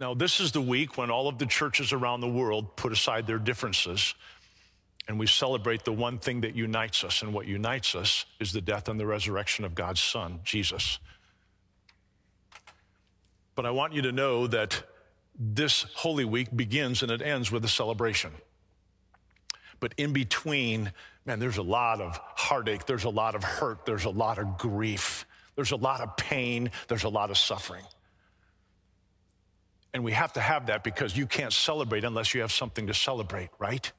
Now, this is the week when all of the churches around the world put aside their differences and we celebrate the one thing that unites us. And what unites us is the death and the resurrection of God's Son, Jesus. But I want you to know that this Holy Week begins and it ends with a celebration. But in between, man, there's a lot of heartache, there's a lot of hurt, there's a lot of grief, there's a lot of pain, there's a lot of suffering. And we have to have that because you can't celebrate unless you have something to celebrate, right?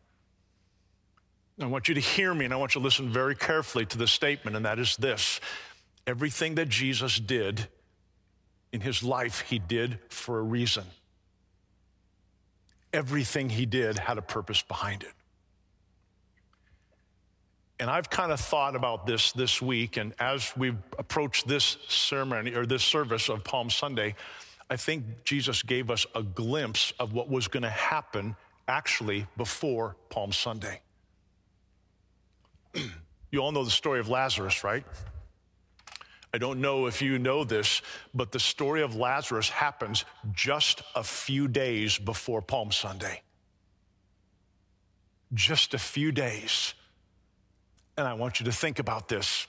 I want you to hear me and I want you to listen very carefully to the statement, and that is this everything that Jesus did in his life, he did for a reason. Everything he did had a purpose behind it. And I've kind of thought about this this week, and as we approach this ceremony or this service of Palm Sunday, I think Jesus gave us a glimpse of what was going to happen actually before Palm Sunday. you all know the story of Lazarus, right? I don't know if you know this, but the story of Lazarus happens just a few days before Palm Sunday. Just a few days. And I want you to think about this.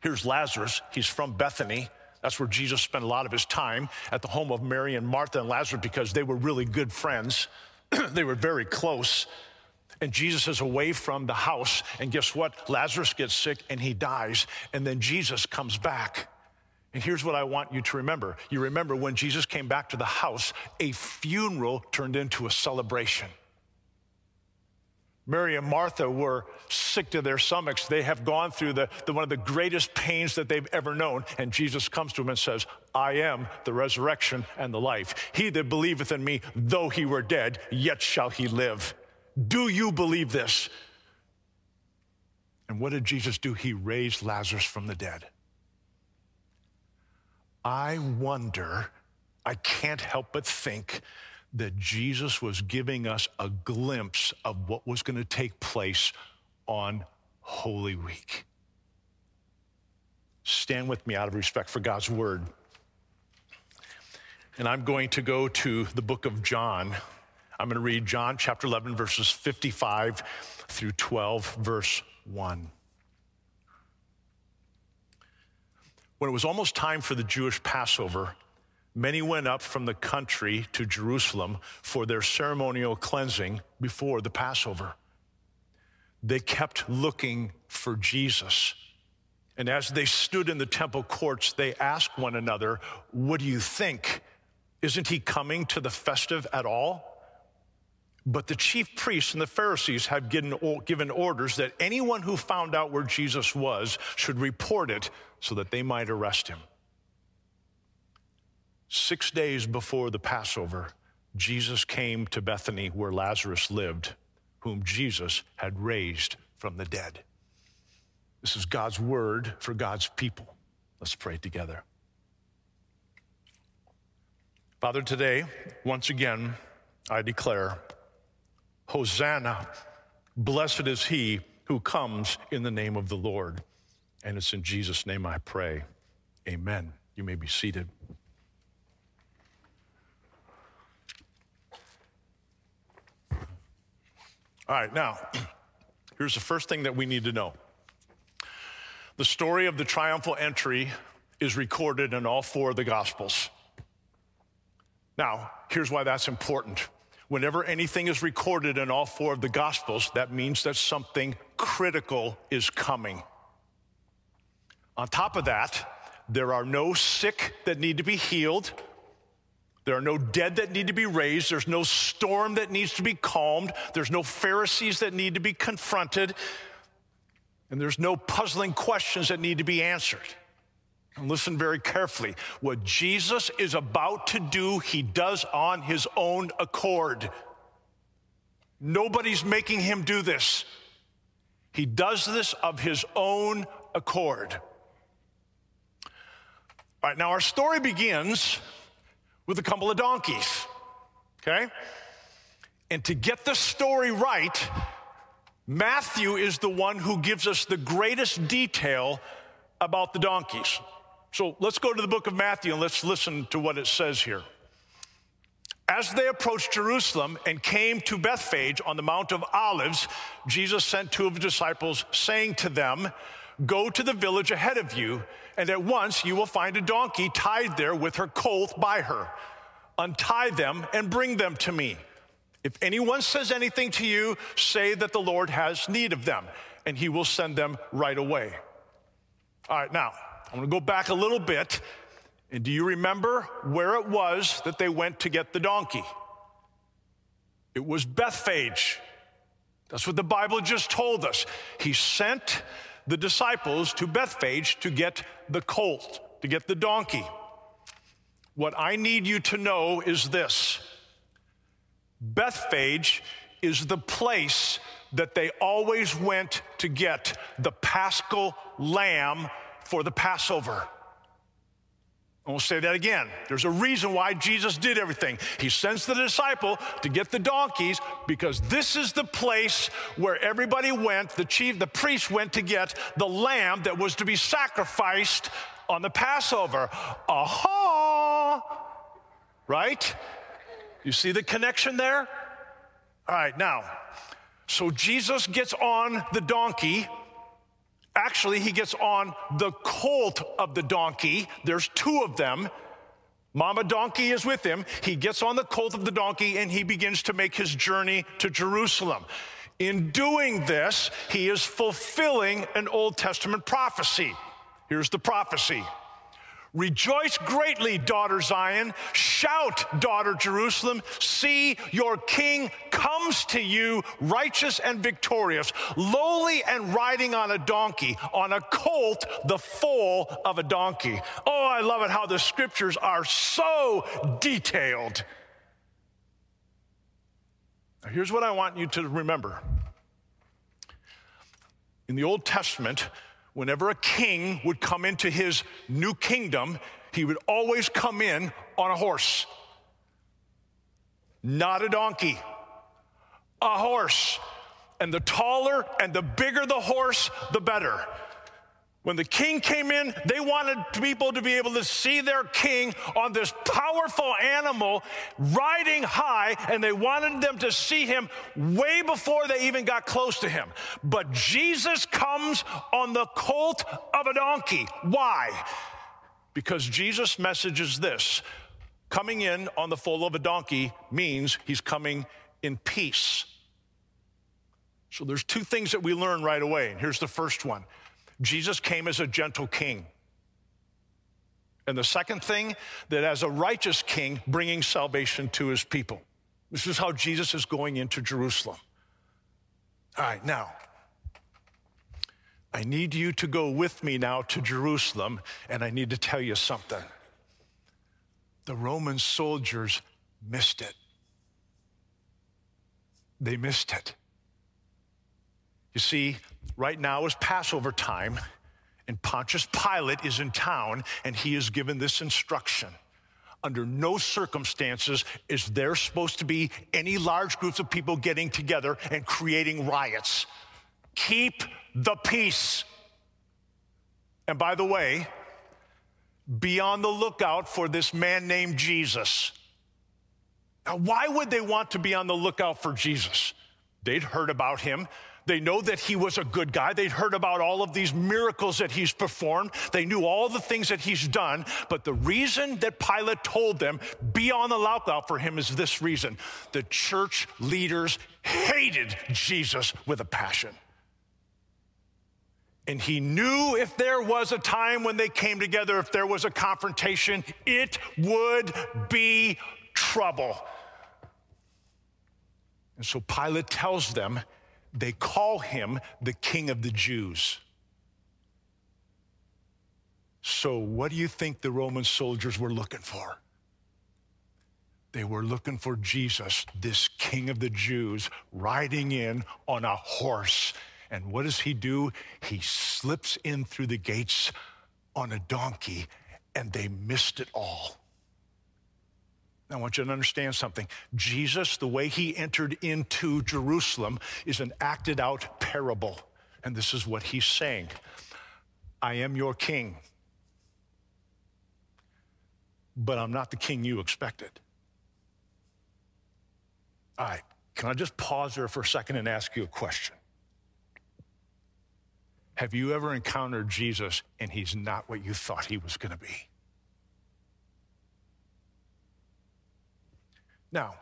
Here's Lazarus, he's from Bethany. That's where Jesus spent a lot of his time at the home of Mary and Martha and Lazarus because they were really good friends. they were very close and Jesus is away from the house. And guess what? Lazarus gets sick and he dies. And then Jesus comes back. And here's what I want you to remember. You remember when Jesus came back to the house, a funeral turned into a celebration. Mary and Martha were sick to their stomachs. They have gone through the, the, one of the greatest pains that they've ever known. And Jesus comes to them and says, I am the resurrection and the life. He that believeth in me, though he were dead, yet shall he live. Do you believe this? And what did Jesus do? He raised Lazarus from the dead. I wonder, I can't help but think that Jesus was giving us a glimpse of what was going to take place on Holy Week. Stand with me out of respect for God's word. And I'm going to go to the book of John. I'm going to read John chapter 11, verses 55 through 12, verse 1. When it was almost time for the Jewish Passover, many went up from the country to Jerusalem for their ceremonial cleansing before the Passover. They kept looking for Jesus. And as they stood in the temple courts, they asked one another, What do you think? Isn't he coming to the festive at all? But the chief priests and the Pharisees had given orders that anyone who found out where Jesus was should report it so that they might arrest him. Six days before the Passover, Jesus came to Bethany where Lazarus lived, whom Jesus had raised from the dead. This is God's word for God's people. Let's pray together. Father, today, once again, I declare Hosanna, blessed is he who comes in the name of the Lord. And it's in Jesus' name I pray. Amen. You may be seated. All right, now, here's the first thing that we need to know. The story of the triumphal entry is recorded in all four of the Gospels. Now, here's why that's important. Whenever anything is recorded in all four of the Gospels, that means that something critical is coming. On top of that, there are no sick that need to be healed. There are no dead that need to be raised. There's no storm that needs to be calmed. There's no Pharisees that need to be confronted. And there's no puzzling questions that need to be answered. And listen very carefully. What Jesus is about to do, he does on his own accord. Nobody's making him do this. He does this of his own accord. All right, now our story begins with a couple of donkeys, okay? And to get the story right, Matthew is the one who gives us the greatest detail about the donkeys. So let's go to the book of Matthew and let's listen to what it says here. As they approached Jerusalem and came to Bethphage on the Mount of Olives, Jesus sent two of his disciples, saying to them, Go to the village ahead of you, and at once you will find a donkey tied there with her colt by her. Untie them and bring them to me. If anyone says anything to you, say that the Lord has need of them, and he will send them right away. All right, now, I'm gonna go back a little bit and do you remember where it was that they went to get the donkey? It was Bethphage. That's what the Bible just told us. He sent the disciples to Bethphage to get the colt, to get the donkey. What I need you to know is this Bethphage is the place that they always went to get the paschal lamb for the Passover. I will say that again. There's a reason why Jesus did everything. He sends the disciple to get the donkeys because this is the place where everybody went, the chief, the priest went to get the lamb that was to be sacrificed on the Passover. Aha! Right? You see the connection there? All right, now, so Jesus gets on the donkey Actually, he gets on the colt of the donkey. There's two of them. Mama donkey is with him. He gets on the colt of the donkey and he begins to make his journey to Jerusalem. In doing this, he is fulfilling an Old Testament prophecy. Here's the prophecy Rejoice greatly, daughter Zion. Shout, daughter Jerusalem. See, your king comes to you, righteous and victorious, lowly and riding on a donkey, on a colt, the foal of a donkey. Oh, I love it how the scriptures are so detailed. Now, here's what I want you to remember. In the Old Testament, whenever a king would come into his new kingdom, he would always come in on a horse, not a donkey, a horse. And the taller and the bigger the horse, the better. When the king came in, they wanted people to be able to see their king on this powerful animal riding high, and they wanted them to see him way before they even got close to him. But Jesus comes on the colt of a donkey. Why? Because Jesus' message is this coming in on the foal of a donkey means he's coming in peace. So there's two things that we learn right away. And here's the first one Jesus came as a gentle king. And the second thing, that as a righteous king, bringing salvation to his people. This is how Jesus is going into Jerusalem. All right, now, I need you to go with me now to Jerusalem, and I need to tell you something. The Roman soldiers missed it. They missed it. You see, right now is Passover time, and Pontius Pilate is in town, and he is given this instruction. Under no circumstances is there supposed to be any large groups of people getting together and creating riots. Keep the peace. And by the way, be on the lookout for this man named Jesus. Now, why would they want to be on the lookout for Jesus? They'd heard about him. They know that he was a good guy. They'd heard about all of these miracles that he's performed. They knew all the things that he's done. But the reason that Pilate told them, be on the lookout for him, is this reason. The church leaders hated Jesus with a passion. And he knew if there was a time when they came together, if there was a confrontation, it would be trouble. And so Pilate tells them, they call him the King of the Jews. So, what do you think the Roman soldiers were looking for? They were looking for Jesus, this King of the Jews, riding in on a horse. And what does he do? He slips in through the gates on a donkey, and they missed it all. I want you to understand something. Jesus, the way he entered into Jerusalem, is an acted out parable. And this is what he's saying I am your king, but I'm not the king you expected. All right, can I just pause there for a second and ask you a question? Have you ever encountered Jesus and he's not what you thought he was going to be? Now,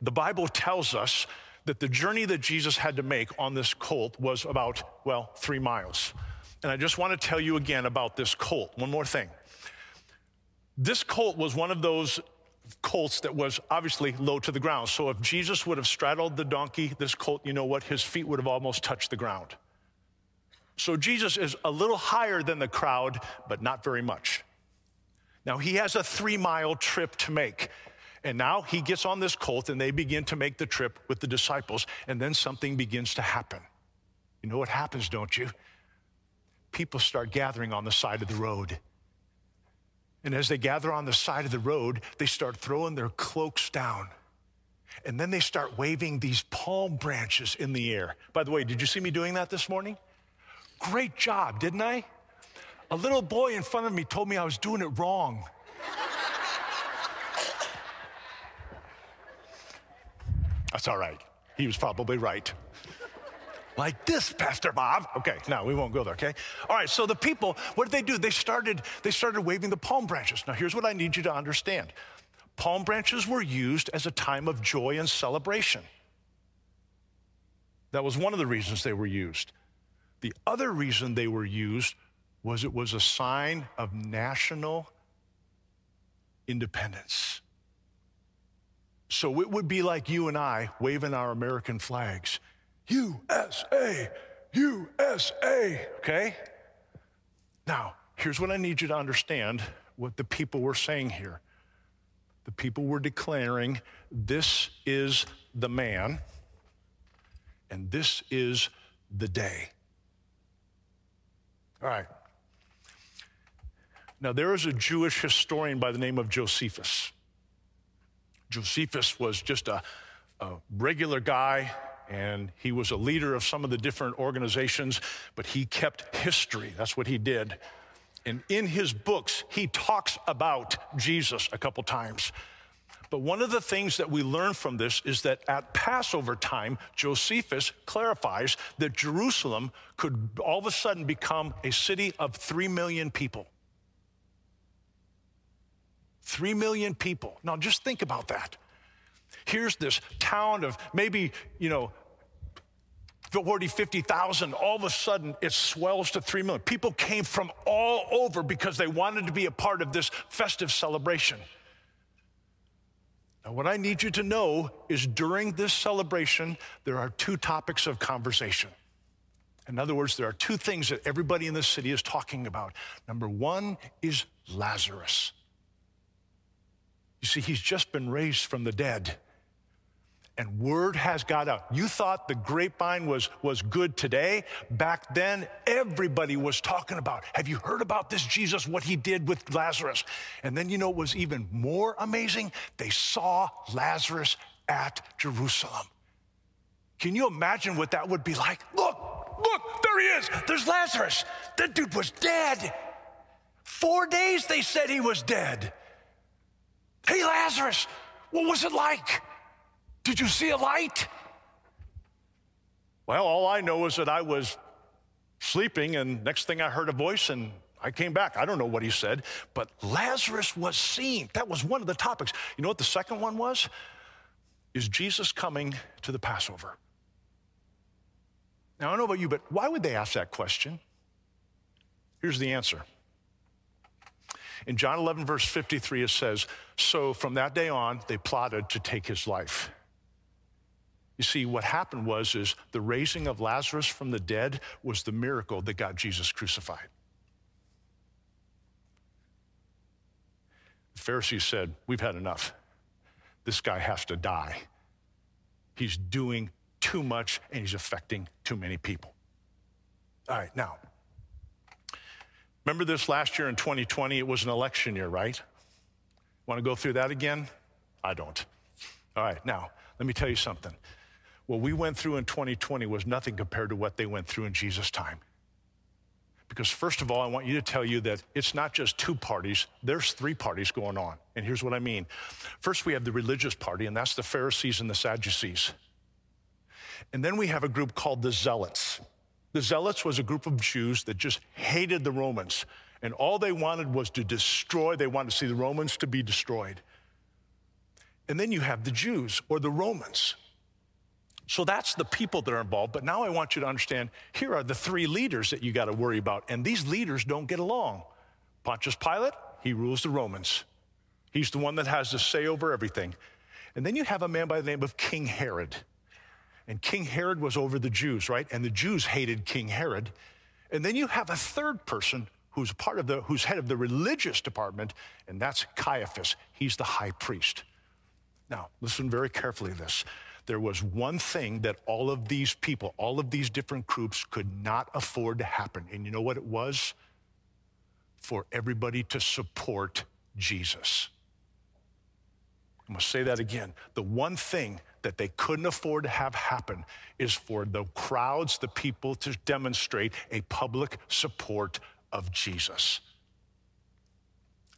the Bible tells us that the journey that Jesus had to make on this colt was about, well, three miles. And I just want to tell you again about this colt. One more thing. This colt was one of those colts that was obviously low to the ground. So if Jesus would have straddled the donkey, this colt, you know what? His feet would have almost touched the ground. So Jesus is a little higher than the crowd, but not very much. Now he has a three mile trip to make. And now he gets on this colt and they begin to make the trip with the disciples. And then something begins to happen. You know what happens, don't you? People start gathering on the side of the road. And as they gather on the side of the road, they start throwing their cloaks down. And then they start waving these palm branches in the air. By the way, did you see me doing that this morning? Great job, didn't I? A little boy in front of me told me I was doing it wrong. That's all right. He was probably right. Like this, Pastor Bob. Okay, now we won't go there, okay? All right, so the people, what did they do? They started, they started waving the palm branches. Now here's what I need you to understand. Palm branches were used as a time of joy and celebration. That was one of the reasons they were used. The other reason they were used was it was a sign of national independence. So it would be like you and I waving our American flags USA, USA, okay? Now, here's what I need you to understand what the people were saying here. The people were declaring, This is the man, and this is the day. All right. Now, there is a Jewish historian by the name of Josephus. Josephus was just a, a regular guy and he was a leader of some of the different organizations, but he kept history. That's what he did. And in his books, he talks about Jesus a couple times. But one of the things that we learn from this is that at Passover time, Josephus clarifies that Jerusalem could all of a sudden become a city of three million people. Three million people. Now just think about that. Here's this town of maybe, you know, 40, 50,000. All of a sudden, it swells to 3 million. People came from all over because they wanted to be a part of this festive celebration. Now, what I need you to know is during this celebration, there are two topics of conversation. In other words, there are two things that everybody in the city is talking about. Number one is Lazarus. You see, he's just been raised from the dead. And word has got out. You thought the grapevine was, was good today. Back then, everybody was talking about, have you heard about this Jesus, what he did with Lazarus? And then you know what was even more amazing? They saw Lazarus at Jerusalem. Can you imagine what that would be like? Look, look, there he is. There's Lazarus. That dude was dead. Four days they said he was dead. Hey, Lazarus, what was it like? Did you see a light? Well, all I know is that I was sleeping, and next thing I heard a voice, and I came back. I don't know what he said, but Lazarus was seen. That was one of the topics. You know what the second one was? Is Jesus coming to the Passover? Now, I don't know about you, but why would they ask that question? Here's the answer in John 11, verse 53, it says, So from that day on, they plotted to take his life. You see, what happened was is the raising of Lazarus from the dead was the miracle that got Jesus crucified. The Pharisees said, We've had enough. This guy has to die. He's doing too much and he's affecting too many people. All right, now, Remember this last year in 2020? It was an election year, right? Want to go through that again? I don't. All right, now, let me tell you something. What we went through in 2020 was nothing compared to what they went through in Jesus' time. Because, first of all, I want you to tell you that it's not just two parties, there's three parties going on. And here's what I mean. First, we have the religious party, and that's the Pharisees and the Sadducees. And then we have a group called the Zealots. The Zealots was a group of Jews that just hated the Romans, and all they wanted was to destroy, they wanted to see the Romans to be destroyed. And then you have the Jews or the Romans. So that's the people that are involved. But now I want you to understand here are the three leaders that you got to worry about. And these leaders don't get along. Pontius Pilate, he rules the Romans. He's the one that has the say over everything. And then you have a man by the name of King Herod. And King Herod was over the Jews, right? And the Jews hated King Herod. And then you have a third person who's part of the who's head of the religious department, and that's Caiaphas. He's the high priest. Now, listen very carefully to this there was one thing that all of these people, all of these different groups could not afford to happen. And you know what it was? For everybody to support Jesus. I'm gonna say that again. The one thing that they couldn't afford to have happen is for the crowds, the people to demonstrate a public support of Jesus.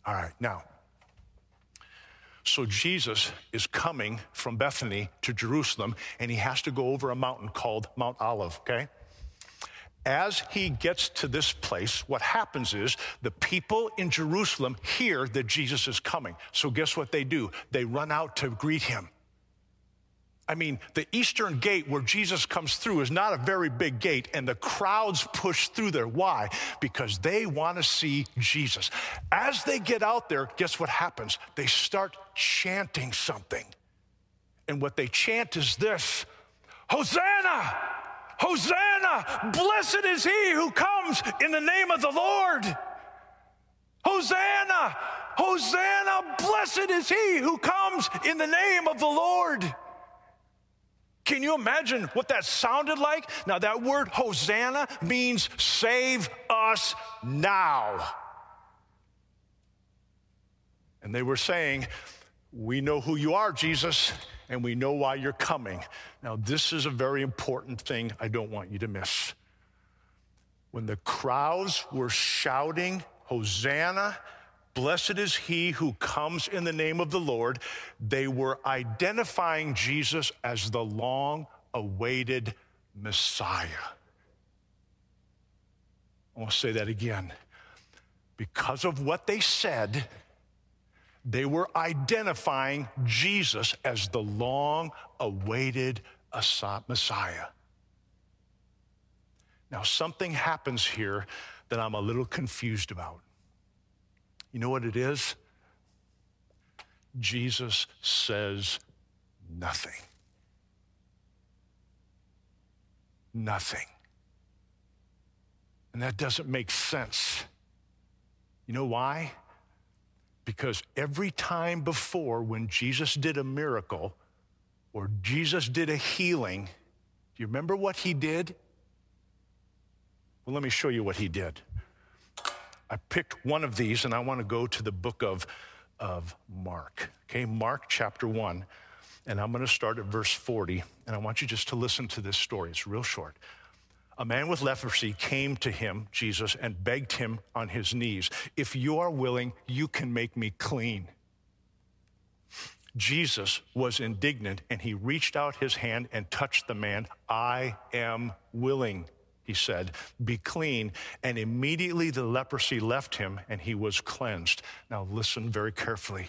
All right, now, so Jesus is coming from Bethany to Jerusalem, and he has to go over a mountain called Mount Olive, okay? As he gets to this place, what happens is the people in Jerusalem hear that Jesus is coming. So, guess what they do? They run out to greet him. I mean, the eastern gate where Jesus comes through is not a very big gate, and the crowds push through there. Why? Because they want to see Jesus. As they get out there, guess what happens? They start chanting something. And what they chant is this Hosanna! Hosanna! Blessed is he who comes in the name of the Lord. Hosanna! Hosanna! Blessed is he who comes in the name of the Lord. Can you imagine what that sounded like? Now, that word Hosanna means save us now. And they were saying, We know who you are, Jesus, and we know why you're coming. Now, this is a very important thing I don't want you to miss. When the crowds were shouting, Hosanna, Blessed is he who comes in the name of the Lord. They were identifying Jesus as the long awaited Messiah. I want to say that again. Because of what they said, they were identifying Jesus as the long awaited Messiah. Now, something happens here that I'm a little confused about. You know what it is? Jesus says nothing. Nothing. And that doesn't make sense. You know why? Because every time before when Jesus did a miracle or Jesus did a healing, do you remember what he did? Well, let me show you what he did. I picked one of these and I want to go to the book of, of Mark. Okay, Mark chapter 1. And I'm going to start at verse 40. And I want you just to listen to this story. It's real short. A man with leprosy came to him, Jesus, and begged him on his knees, If you are willing, you can make me clean. Jesus was indignant and he reached out his hand and touched the man. I am willing he said, Be clean. And immediately the leprosy left him and he was cleansed. Now, listen very carefully.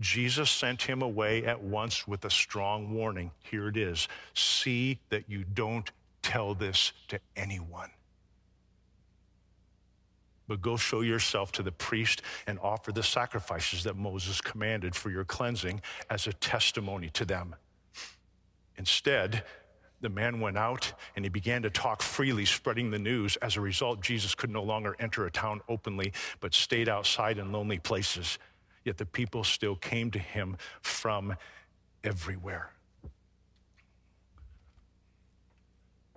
Jesus sent him away at once with a strong warning. Here it is See that you don't tell this to anyone. But go show yourself to the priest and offer the sacrifices that Moses commanded for your cleansing as a testimony to them. Instead, the man went out and he began to talk freely, spreading the news. As a result, Jesus could no longer enter a town openly, but stayed outside in lonely places. Yet the people still came to him from everywhere.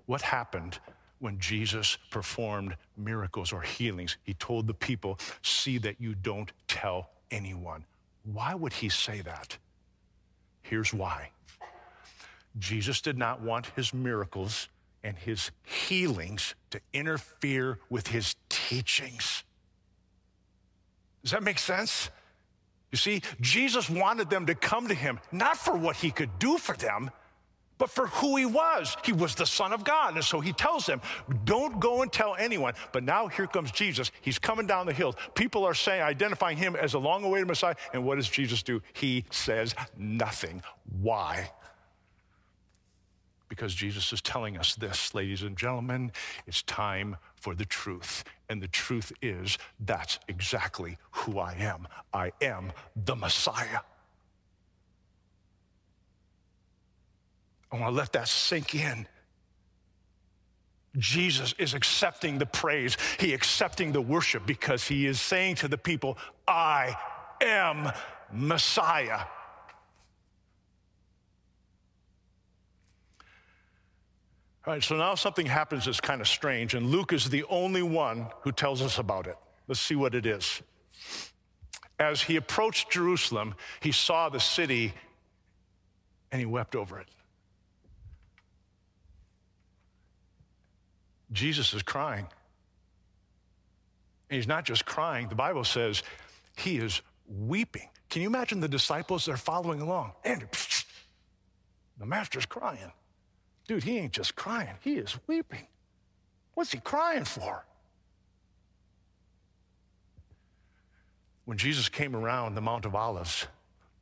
What happened when Jesus performed miracles or healings? He told the people, See that you don't tell anyone. Why would he say that? Here's why Jesus did not want his miracles and his healings to interfere with his teachings. Does that make sense? You see, Jesus wanted them to come to him, not for what he could do for them, but for who he was. He was the Son of God. And so he tells them, don't go and tell anyone. But now here comes Jesus. He's coming down the hill. People are saying, identifying him as a long awaited Messiah. And what does Jesus do? He says nothing. Why? Because Jesus is telling us this, ladies and gentlemen, it's time for the truth. And the truth is, that's exactly who I am. I am the Messiah. I want to let that sink in. Jesus is accepting the praise, he accepting the worship because he is saying to the people, I am Messiah. All right, so now something happens that's kind of strange, and Luke is the only one who tells us about it. Let's see what it is. As he approached Jerusalem, he saw the city and he wept over it. Jesus is crying. And he's not just crying, the Bible says he is weeping. Can you imagine the disciples are following along? And the master's crying. Dude, he ain't just crying, he is weeping. What's he crying for? When Jesus came around the Mount of Olives,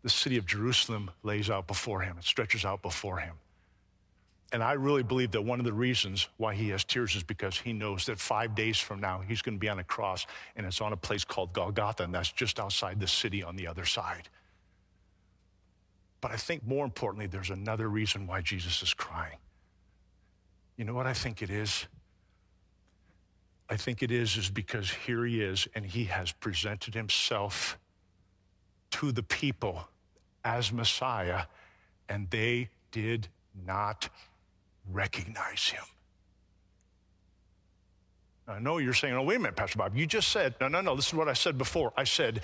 the city of Jerusalem lays out before him, it stretches out before him. And I really believe that one of the reasons why he has tears is because he knows that five days from now, he's going to be on a cross, and it's on a place called Golgotha, and that's just outside the city on the other side. But I think more importantly, there's another reason why Jesus is crying. You know what I think it is? I think it is is because here he is and he has presented himself to the people as Messiah and they did not recognize him. I know you're saying, oh, wait a minute, Pastor Bob, you just said, no, no, no, this is what I said before. I said,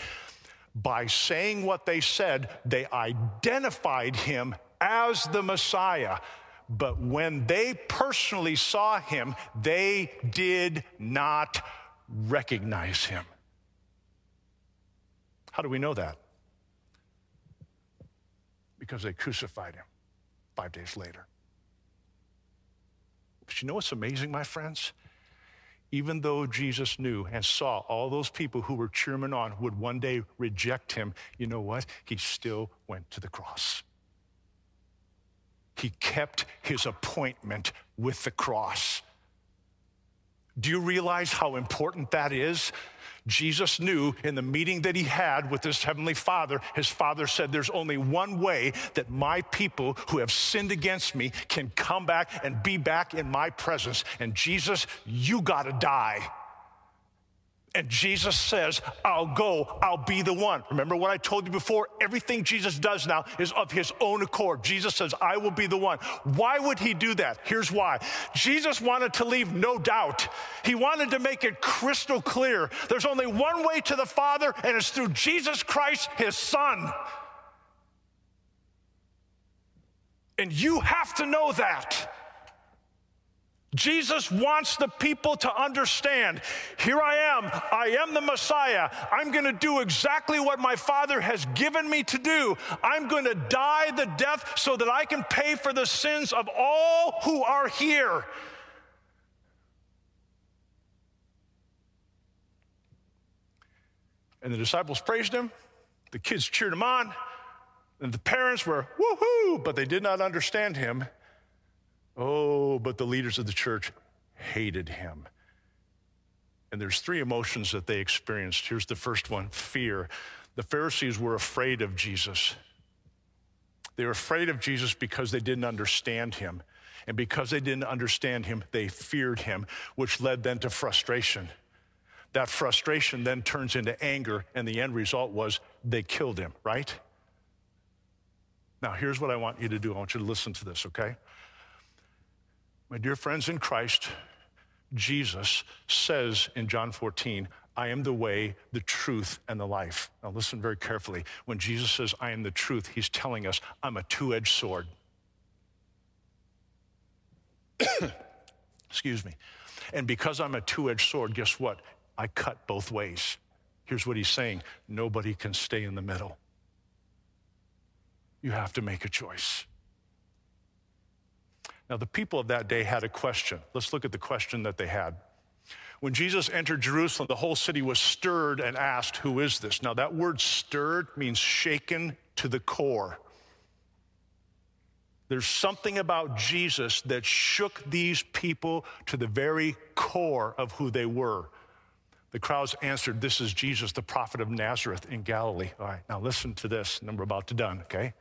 by saying what they said, they identified him as the Messiah. But when they personally saw him, they did not recognize him. How do we know that? Because they crucified him five days later. But you know what's amazing, my friends? Even though Jesus knew and saw all those people who were cheering on would one day reject him, you know what? He still went to the cross. He kept his appointment with the cross. Do you realize how important that is? Jesus knew in the meeting that he had with his heavenly father, his father said, There's only one way that my people who have sinned against me can come back and be back in my presence. And Jesus, you got to die. And Jesus says, I'll go, I'll be the one. Remember what I told you before? Everything Jesus does now is of his own accord. Jesus says, I will be the one. Why would he do that? Here's why. Jesus wanted to leave no doubt. He wanted to make it crystal clear. There's only one way to the Father, and it's through Jesus Christ, his Son. And you have to know that. Jesus wants the people to understand here I am, I am the Messiah. I'm going to do exactly what my Father has given me to do. I'm going to die the death so that I can pay for the sins of all who are here. And the disciples praised him, the kids cheered him on, and the parents were woohoo, but they did not understand him Oh, but the leaders of the church hated him. And there's three emotions that they experienced. Here's the first one fear. The Pharisees were afraid of Jesus. They were afraid of Jesus because they didn't understand him. And because they didn't understand him, they feared him, which led then to frustration. That frustration then turns into anger, and the end result was they killed him, right? Now, here's what I want you to do. I want you to listen to this, okay? My dear friends in Christ, Jesus says in John 14, I am the way, the truth, and the life. Now, listen very carefully. When Jesus says, I am the truth, he's telling us, I'm a two edged sword. Excuse me. And because I'm a two edged sword, guess what? I cut both ways. Here's what he's saying nobody can stay in the middle. You have to make a choice. Now, the people of that day had a question. Let's look at the question that they had. When Jesus entered Jerusalem, the whole city was stirred and asked, Who is this? Now, that word stirred means shaken to the core. There's something about Jesus that shook these people to the very core of who they were. The crowds answered, This is Jesus, the prophet of Nazareth in Galilee. All right, now listen to this, and we're about to done, okay?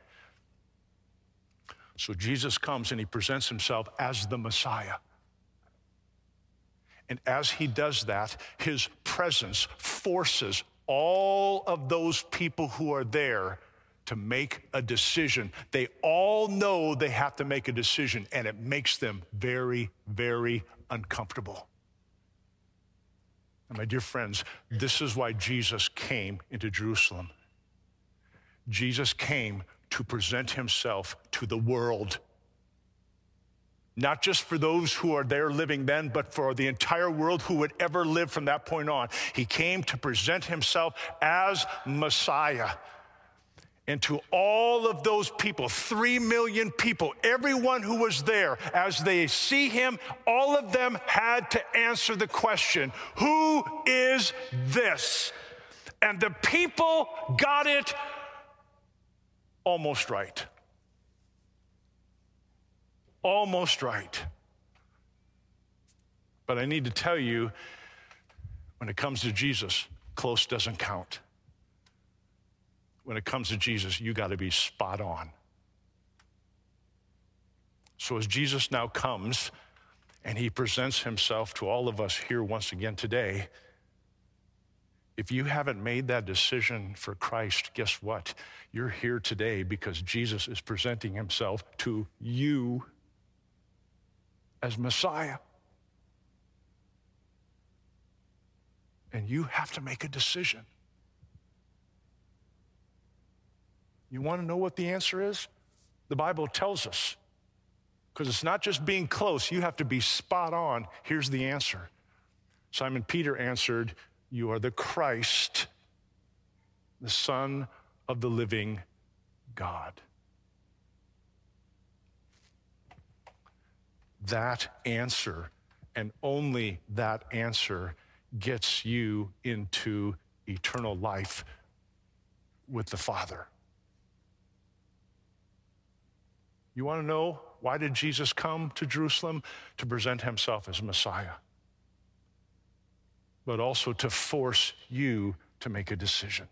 So Jesus comes and he presents himself as the Messiah. And as he does that, his presence forces all of those people who are there to make a decision. They all know they have to make a decision, and it makes them very, very uncomfortable. And my dear friends, this is why Jesus came into Jerusalem. Jesus came to present himself to the world. Not just for those who are there living then, but for the entire world who would ever live from that point on. He came to present himself as Messiah. And to all of those people, three million people, everyone who was there, as they see him, all of them had to answer the question Who is this? And the people got it almost right. Almost right. But I need to tell you, when it comes to Jesus, close doesn't count. When it comes to Jesus, you got to be spot on. So as Jesus now comes and he presents himself to all of us here once again today, if you haven't made that decision for Christ, guess what? You're here today because Jesus is presenting himself to you as Messiah. And you have to make a decision. You want to know what the answer is? The Bible tells us. Because it's not just being close, you have to be spot on. Here's the answer Simon Peter answered, you are the Christ, the Son of the living God. That answer, and only that answer, gets you into eternal life with the Father. You want to know why did Jesus come to Jerusalem? To present himself as Messiah but also to force you to make a decision.